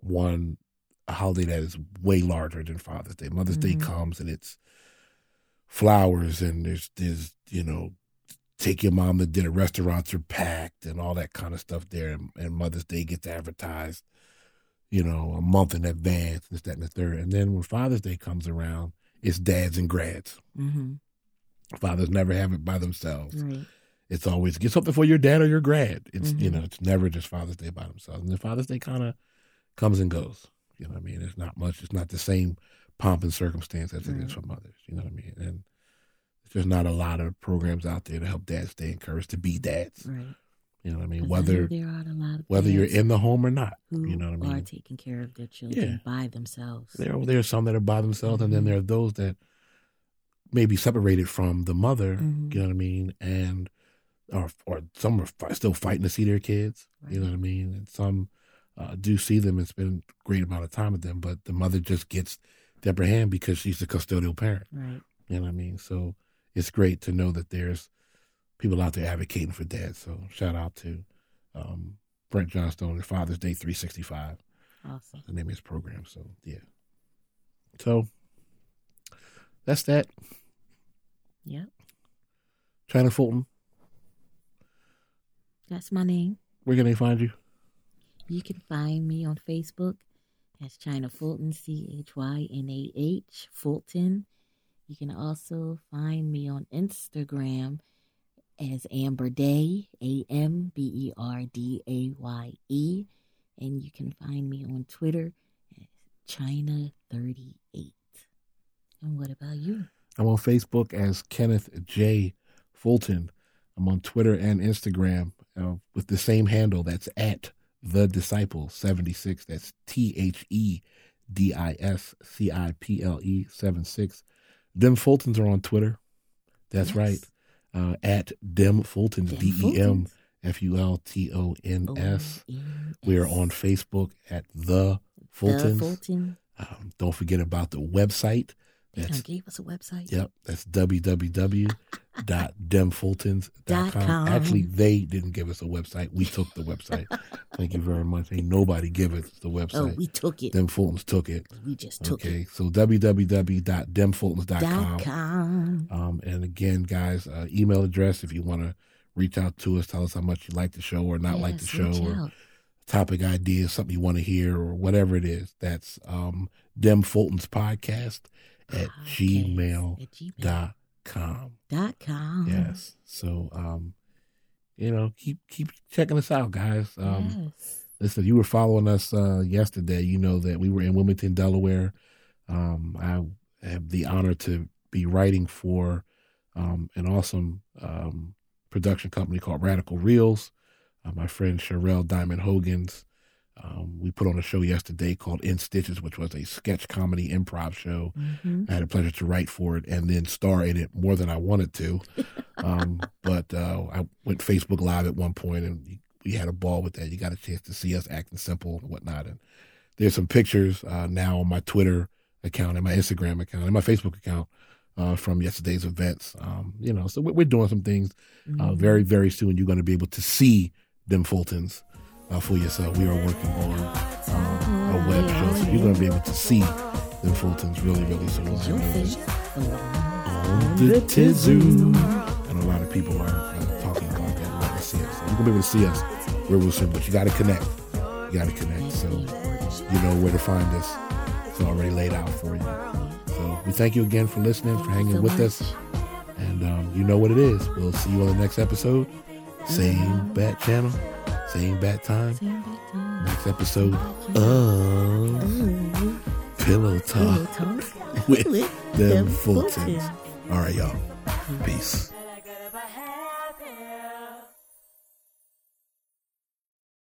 one a holiday that is way larger than Father's Day. Mother's Day Mhm. comes and it's flowers and there's there's you know take your mom to dinner restaurants are packed and all that kind of stuff there and, and Mother's Day gets advertised you know a month in advance this that and the third and then when Father's Day comes around it's dads and grads Mm-hmm. fathers never have it by themselves Right. it's always get something for your dad or your grad. It's you Mhm. know, it's never just Father's Day by themselves. And then Father's Day kind of comes and goes. You know what I mean? It's not much. It's not the same pomp and circumstance as it is for mothers. You know what I mean? And there's not a lot of programs out there to help dads stay encouraged to be dads. Right. You know what I mean? Whether there are a lot of whether you're in the home or not. who You know what I are mean? taking care of their children Yeah. by themselves. There there are some that are by themselves, and then there are those that may be separated from the mother. Mhm. You know what I mean? And or or some are still fighting to see their kids. You know what I mean? And some uh, do see them and spend a great amount of time with them, but the mother just gets the upper hand because she's the custodial parent. Right. You know what I mean? So it's great to know that there's people out there advocating for dads. So shout out to um, Brent Johnstone and Father's Day 365 Awesome. the name of his program. So yeah. So that's that. Yeah. China Fulton, That's my name. where can they find you? You can find me on Facebook as China Fulton, C H Y N A H, Fulton. You can also find me on Instagram as Amber Daye, A M B E R D A Y E. And you can find me on Twitter as China38. And what about you? I'm on Facebook as Kenneth J. Fulton. I'm on Twitter and Instagram uh, with the same handle. That's at the disciple 76. That's T H E D I S C I P L E 76. Dem Fultons are on Twitter. That's Yes. right. Uh, at Dem Fultons, D E M. F U L T O N S. We are on Facebook at The The Fultons. Fulton. Um, don't forget about the website. That's done gave us a website. Yep, that's www.demfultons.com. Actually, they didn't give us a website. We took the website. Thank you very much. Ain't nobody give us the website. Oh, we took it. Dem Fultons took it. We just took Okay, it. Okay, so www.demfultons.com. Com. Um, and again, guys, uh, email address if you want to reach out to us, tell us how much you like the show or not like the show, or out. topic ideas, something you want to hear, or whatever it is. That's um, Dem Fultons Podcast at Podcast gmail at gmail dot com. dot com. Yes. So um, you know, keep keep checking us out, guys. Um yes. listen, you were following us uh yesterday, you know that we were in Wilmington, Delaware. Um I have the honor to be writing for um an awesome um production company called Radical Reels. Uh, my friend Sherelle Diamond Hogan's. Um, we put on a show yesterday called In Stitches, which was a sketch comedy improv show. hmm I had a pleasure to write for it and then star in it more than I wanted to. Um, but uh, I went Facebook Live at one point and we had a ball with that. You got a chance to see us acting simple and whatnot. And there's some pictures uh, now on my Twitter account and my Instagram account and my Facebook account uh, from yesterday's events. Um, you know, so we're, we're doing some things. Mm-hmm. Uh, very, very soon, you're going to be able to see them Fultons uh, for yourself. We are working on um, a web show, so you're going to be able to see them Fultons really, really soon. Your I know face that on the Tizoo. And a lot of people are uh, talking about that. To see us. So you're gonna be able to see us real, real soon, but you got to connect. You got to connect. So you know where to find us. It's already laid out for you. So we thank you again for listening, for hanging with us, and um, you know what it is. We'll see you on the next episode. Same bat channel, same bat time. Same back time. Next episode of Ooh, Pillow pillow Talk talk with them Fultons. Fultons. All right, y'all. Peace.